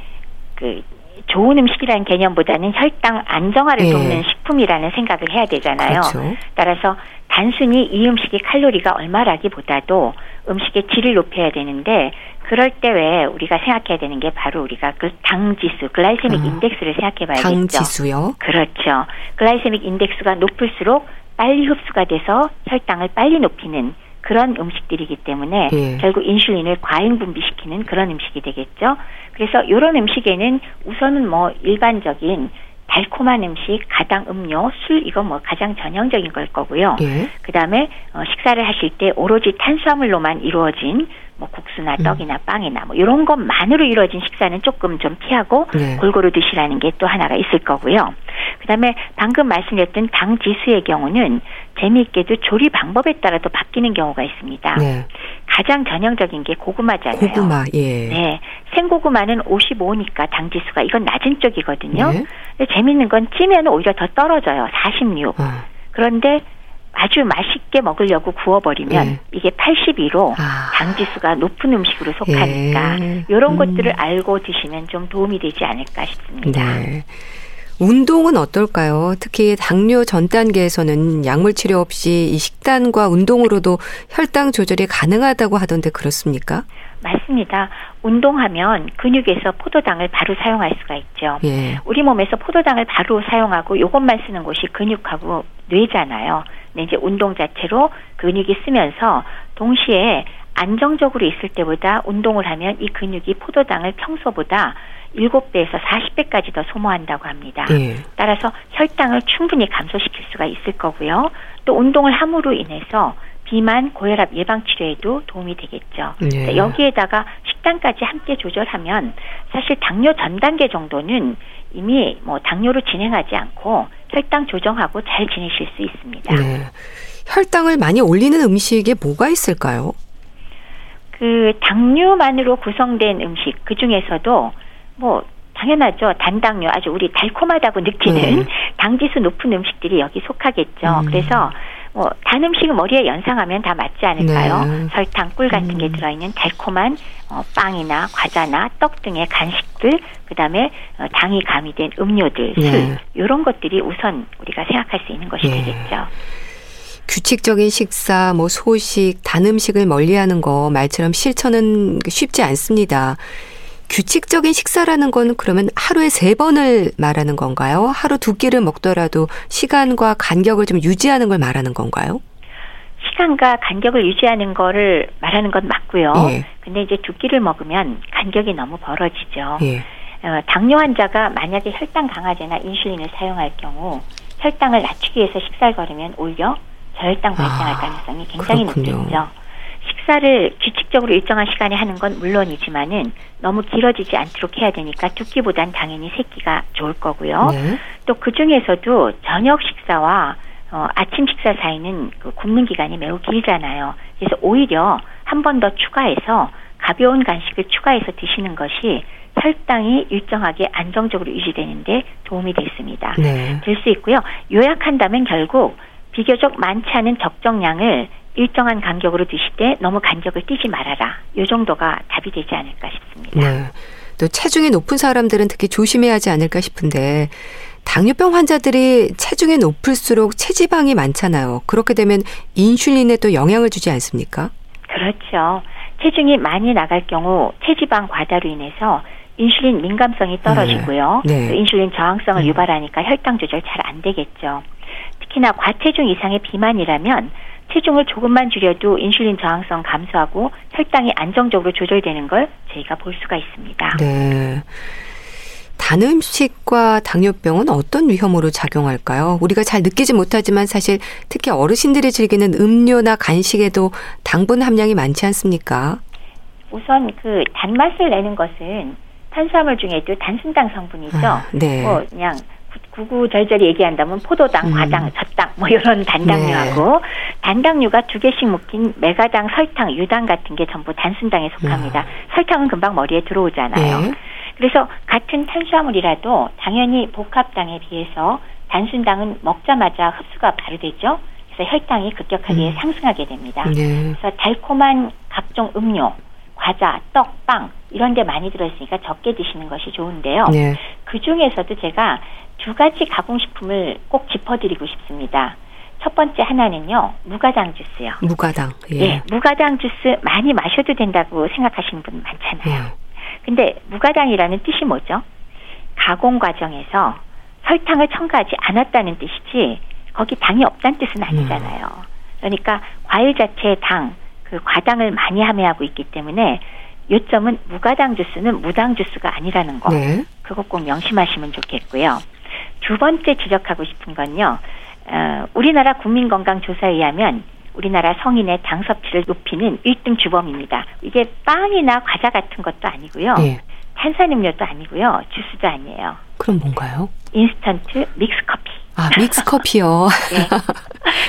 그 좋은 음식이라는 개념보다는 혈당 안정화를 예. 돕는 식품이라는 생각을 해야 되잖아요. 그렇죠. 따라서 단순히 이 음식의 칼로리가 얼마라기보다도 음식의 질을 높여야 되는데 그럴 때 왜 우리가 생각해야 되는 게 바로 우리가 그 당 지수, 글라이세믹 어. 인덱스를 생각해 봐야겠죠. 당 지수요? 그렇죠. 글라이세믹 인덱스가 높을수록 빨리 흡수가 돼서 혈당을 빨리 높이는 그런 음식들이기 때문에 예. 결국 인슐린을 과잉 분비시키는 그런 음식이 되겠죠. 그래서 이런 음식에는 우선은 뭐 일반적인 달콤한 음식, 가당 음료, 술 이거 뭐 가장 전형적인 걸 거고요. 예. 그다음에 어, 식사를 하실 때 오로지 탄수화물로만 이루어진 뭐 국수나 음. 떡이나 음. 빵이나 뭐 이런 것만으로 이루어진 식사는 조금 좀 피하고 네. 골고루 드시라는 게 또 하나가 있을 거고요. 그다음에 방금 말씀드렸던 당 지수의 경우는 재미있게도 조리 방법에 따라도 바뀌는 경우가 있습니다. 네. 가장 전형적인 게 고구마잖아요. 고구마, 예. 네. 생고구마는 55니까 당 지수가 이건 낮은 쪽이거든요. 네. 근데 재밌는 건 찌면 오히려 더 떨어져요. 46. 어. 그런데 아주 맛있게 먹으려고 구워버리면 네. 이게 82로 아. 당지수가 높은 음식으로 속하니까 예. 이런 음. 것들을 알고 드시면 좀 도움이 되지 않을까 싶습니다. 네. 운동은 어떨까요? 특히 당뇨 전 단계에서는 약물 치료 없이 이 식단과 운동으로도 혈당 조절이 가능하다고 하던데 그렇습니까? 맞습니다. 운동하면 근육에서 포도당을 바로 사용할 수가 있죠. 예. 우리 몸에서 포도당을 바로 사용하고 이것만 쓰는 곳이 근육하고 뇌잖아요. 근데 이제 운동 자체로 근육이 쓰면서 동시에 안정적으로 있을 때보다 운동을 하면 이 근육이 포도당을 평소보다 7배에서 40배까지 더 소모한다고 합니다. 네. 따라서 혈당을 충분히 감소시킬 수가 있을 거고요. 또 운동을 함으로 인해서 비만, 고혈압 예방 치료에도 도움이 되겠죠. 네. 여기에다가 식단까지 함께 조절하면 사실 당뇨 전 단계 정도는 이미 뭐 당뇨로 진행하지 않고 혈당 조정하고 잘 지내실 수 있습니다. 네. 혈당을 많이 올리는 음식에 뭐가 있을까요? 그 당류만으로 구성된 음식 그 중에서도 뭐 당연하죠. 단당류 아주 우리 달콤하다고 느끼는 네. [laughs] 당지수 높은 음식들이 여기 속하겠죠. 음. 그래서 뭐, 단 음식을 머리에 연상하면 다 맞지 않을까요? 네. 설탕, 꿀 같은 음. 게 들어있는 달콤한 어, 빵이나 과자나 떡 등의 간식들, 그 다음에 어, 당이 가미된 음료들, 술, 네. 이런 것들이 우선 우리가 생각할 수 있는 것이 네. 되겠죠. 규칙적인 식사, 뭐 소식, 단 음식을 멀리하는 거 말처럼 실천은 쉽지 않습니다. 규칙적인 식사라는 건 그러면 하루에 세 번을 말하는 건가요? 하루 두 끼를 먹더라도 시간과 간격을 좀 유지하는 걸 말하는 건가요? 시간과 간격을 유지하는 거를 말하는 건 맞고요. 예. 근데 이제 두 끼를 먹으면 간격이 너무 벌어지죠. 예. 어, 당뇨 환자가 만약에 혈당 강화제나 인슐린을 사용할 경우 혈당을 낮추기 위해서 식사를 거르면 오히려 저혈당 발생할 아, 가능성이 굉장히 그렇군요. 높겠죠. 식사를 규칙적으로 일정한 시간에 하는 건 물론이지만은 너무 길어지지 않도록 해야 되니까 두 끼보단 당연히 세 끼가 좋을 거고요. 네. 또그 중에서도 저녁 식사와 어, 아침 식사 사이는 그 굶는 기간이 매우 길잖아요. 그래서 오히려 한 번 더 추가해서 가벼운 간식을 추가해서 드시는 것이 혈당이 일정하게 안정적으로 유지되는데 도움이 됐습니다. 네. 될수 있고요. 요약한다면 결국 비교적 많지 않은 적정량을 일정한 간격으로 드실 때 너무 간격을 띄지 말아라. 요 정도가 답이 되지 않을까 싶습니다. 네. 또 체중이 높은 사람들은 특히 조심해야 하지 않을까 싶은데 당뇨병 환자들이 체중이 높을수록 체지방이 많잖아요. 그렇게 되면 인슐린에 또 영향을 주지 않습니까? 그렇죠. 체중이 많이 나갈 경우 체지방 과다로 인해서 인슐린 민감성이 떨어지고요. 네. 네. 인슐린 저항성을 음. 유발하니까 혈당 조절 잘 안 되겠죠. 특히나 과체중 이상의 비만이라면 체중을 조금만 줄여도 인슐린 저항성 감소하고 혈당이 안정적으로 조절되는 걸 저희가 볼 수가 있습니다. 네. 단 음식과 당뇨병은 어떤 위험으로 작용할까요? 우리가 잘 느끼지 못하지만 사실 특히 어르신들이 즐기는 음료나 간식에도 당분 함량이 많지 않습니까? 우선 그 단맛을 내는 것은 탄수화물 중에도 단순당 성분이죠. 아, 네. 뭐 그냥 구구절절히 얘기한다면 포도당, 음. 과당, 젖당 뭐 이런 단당류하고 네. 단당류가 두 개씩 묶인 메가당, 설탕, 유당 같은 게 전부 단순당에 속합니다. 음. 설탕은 금방 머리에 들어오잖아요. 네. 그래서 같은 탄수화물이라도 당연히 복합당에 비해서 단순당은 먹자마자 흡수가 바로 되죠. 그래서 혈당이 급격하게 음. 상승하게 됩니다. 네. 그래서 달콤한 각종 음료, 과자, 떡, 빵 이런 데 많이 들어있으니까 적게 드시는 것이 좋은데요. 네. 그 중에서도 제가 두 가지 가공식품을 꼭 짚어드리고 싶습니다. 첫 번째 하나는요, 무가당 주스요. 무가당. 예. 네, 무가당 주스 많이 마셔도 된다고 생각하시는 분 많잖아요. 예. 근데 무가당이라는 뜻이 뭐죠? 가공 과정에서 설탕을 첨가하지 않았다는 뜻이지 거기 당이 없다는 뜻은 아니잖아요. 음. 그러니까 과일 자체의 당, 그 과당을 많이 함유하고 있기 때문에 요점은 무가당 주스는 무당 주스가 아니라는 거. 네. 그거 꼭 명심하시면 좋겠고요. 두 번째 지적하고 싶은 건요. 어, 우리나라 국민건강조사에 의하면 우리나라 성인의 당 섭취를 높이는 1등 주범입니다. 이게 빵이나 과자 같은 것도 아니고요. 네. 탄산음료도 아니고요. 주스도 아니에요. 그럼 뭔가요? 인스턴트 믹스 커피. 아, 믹스 커피요. 네.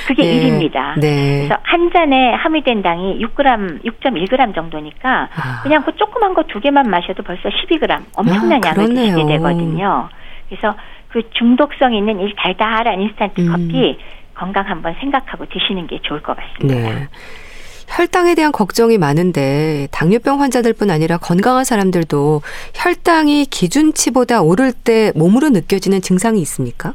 그게 네. 1입니다. 네. 그래서 한 잔에 함유된 당이 6g, 6.1g 정도니까 아. 그냥 그 조그만 거 두 개만 마셔도 벌써 12g 엄청난 아, 양을 드시게 되거든요. 그래서 그 중독성 있는 이 달달한 인스턴트 음. 커피 건강 한번 생각하고 드시는 게 좋을 것 같습니다. 네. 혈당에 대한 걱정이 많은데 당뇨병 환자들뿐 아니라 건강한 사람들도 혈당이 기준치보다 오를 때 몸으로 느껴지는 증상이 있습니까?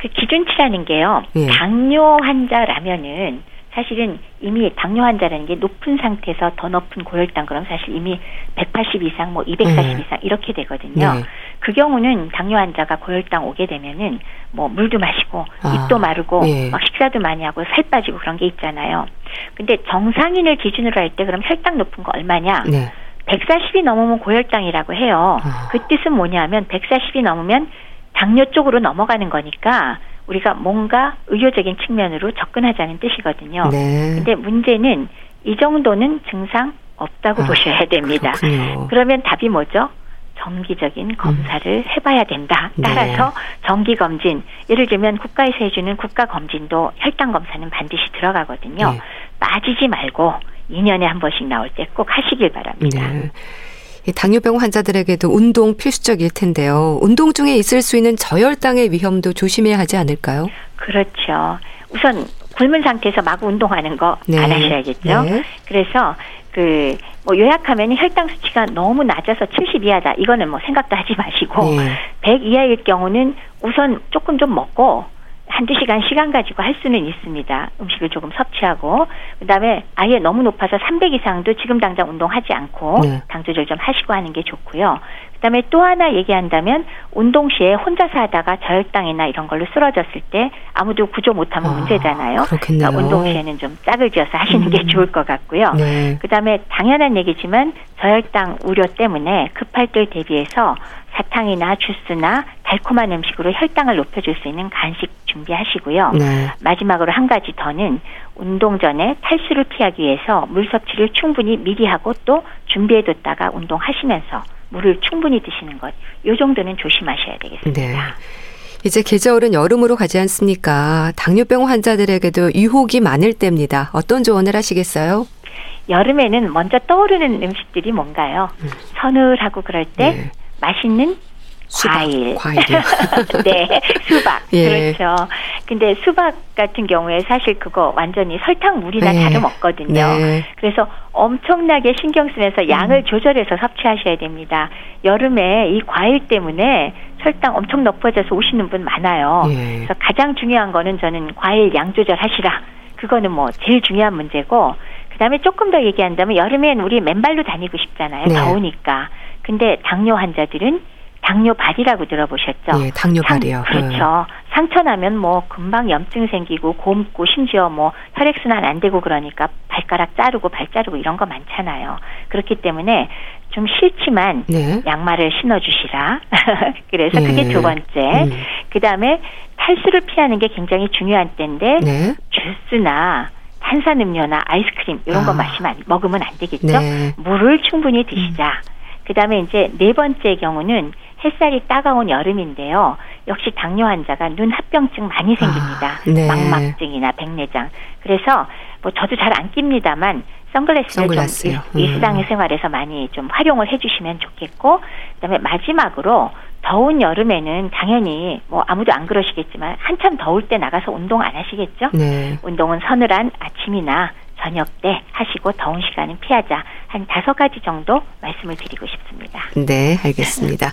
그 기준치라는 게요. 예. 당뇨 환자라면은 사실은 이미 당뇨 환자라는 게 높은 상태에서 더 높은 고혈당 그럼 사실 이미 180 이상 뭐 240 네. 이상 이렇게 되거든요. 네. 그 경우는 당뇨 환자가 고혈당 오게 되면은 뭐 물도 마시고 아, 입도 마르고 네. 막 식사도 많이 하고 살 빠지고 그런 게 있잖아요. 근데 정상인을 기준으로 할 때 그럼 혈당 높은 거 얼마냐? 140이 넘으면 고혈당이라고 해요. 아. 그 뜻은 뭐냐면 140이 넘으면 당뇨 쪽으로 넘어가는 거니까 우리가 뭔가 의료적인 측면으로 접근하자는 뜻이거든요. 네. 근데 문제는 이 정도는 증상 없다고 아, 보셔야 됩니다. 그렇군요. 그러면 답이 뭐죠? 정기적인 검사를 음. 해봐야 된다. 네. 따라서 네. 정기 검진, 예를 들면 국가에서 해주는 국가 검진도 혈당 검사는 반드시 들어가거든요. 네. 빠지지 말고 2년에 한 번씩 나올 때 꼭 하시길 바랍니다. 네. 당뇨병 환자들에게도 운동 필수적일 텐데요. 운동 중에 있을 수 있는 저혈당의 위험도 조심해야 하지 않을까요? 그렇죠. 우선 굶은 상태에서 막 운동하는 거안 네. 하셔야겠죠. 네. 그래서 그, 뭐 요약하면 혈당 수치가 너무 낮아서 70 이하다. 이거는 뭐 생각도 하지 마시고, 네. 100 이하일 경우는 우선 조금 좀 먹고, 한두 시간 시간 가지고 할 수는 있습니다. 음식을 조금 섭취하고 그다음에 아예 너무 높아서 300 이상도 지금 당장 운동하지 않고 네. 당 조절 좀 하시고 하는 게 좋고요. 그다음에 또 하나 얘기한다면 운동 시에 혼자서 하다가 저혈당이나 이런 걸로 쓰러졌을 때 아무도 구조 못하면 아, 문제잖아요. 그러니까 운동 시에는 좀 짝을 지어서 하시는 음. 게 좋을 것 같고요. 네. 그다음에 당연한 얘기지만 저혈당 우려 때문에 급할 때 대비해서 사탕이나 주스나 달콤한 음식으로 혈당을 높여줄 수 있는 간식 준비하시고요. 네. 마지막으로 한 가지 더는 운동 전에 탈수를 피하기 위해서 물 섭취를 충분히 미리 하고 또 준비해뒀다가 운동하시면서 물을 충분히 드시는 것. 요 정도는 조심하셔야 되겠습니다. 네. 이제 계절은 여름으로 가지 않습니까? 당뇨병 환자들에게도 유혹이 많을 때입니다. 어떤 조언을 하시겠어요? 여름에는 먼저 떠오르는 음식들이 뭔가요? 음. 서늘하고 그럴 때 네. 맛있는 수박, 과일. 과일. [laughs] 네, 수박. 예. 그렇죠. 근데 수박 같은 경우에 사실 그거 완전히 설탕 물이나 네. 다름없거든요. 네. 그래서 엄청나게 신경 쓰면서 양을 음. 조절해서 섭취하셔야 됩니다. 여름에 이 과일 때문에 설탕 엄청 높아져서 오시는 분 많아요. 예. 그래서 가장 중요한 거는 저는 과일 양 조절하시라. 그거는 뭐 제일 중요한 문제고 그다음에 조금 더 얘기한다면 여름엔 우리 맨발로 다니고 싶잖아요. 네. 더우니까. 근데 당뇨 환자들은 당뇨발이라고 들어보셨죠? 예, 당뇨발이요. 그렇죠. 네. 상처 나면 뭐 금방 염증 생기고 곰고 심지어 뭐 혈액순환 안 되고 그러니까 발가락 자르고 발 자르고 이런 거 많잖아요. 그렇기 때문에 좀 싫지만 네. 양말을 신어주시라. [laughs] 그래서 네. 그게 두 번째. 음. 그 다음에 탈수를 피하는 게 굉장히 중요한 때인데 네. 주스나 탄산음료나 아이스크림 이런 아. 거 마시면 먹으면 안 되겠죠. 네. 물을 충분히 드시자. 음. 그 다음에 이제 네 번째 경우는 햇살이 따가운 여름인데요. 역시 당뇨 환자가 눈 합병증 많이 생깁니다. 아, 네. 망막증이나 백내장. 그래서 뭐 저도 잘 안 낍니다만 선글라스를 선글라스요. 좀 음. 일상 생활에서 많이 좀 활용을 해주시면 좋겠고 그다음에 마지막으로 더운 여름에는 당연히 뭐 아무도 안 그러시겠지만 한참 더울 때 나가서 운동 안 하시겠죠? 네. 운동은 서늘한 아침이나 저녁 때 하시고 더운 시간은 피하자. 한 다섯 가지 정도 말씀을 드리고 싶습니다. 네, 알겠습니다.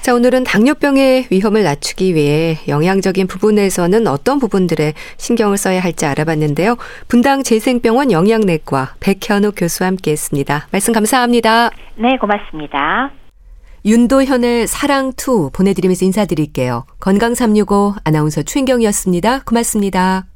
자, 오늘은 당뇨병의 위험을 낮추기 위해 영양적인 부분에서는 어떤 부분들에 신경을 써야 할지 알아봤는데요. 분당 재생병원 영양내과 백현욱 교수와 함께 했습니다. 말씀 감사합니다. 네, 고맙습니다. 윤도현의 사랑투 보내드리면서 인사드릴게요. 건강365 아나운서 최인경이었습니다. 고맙습니다.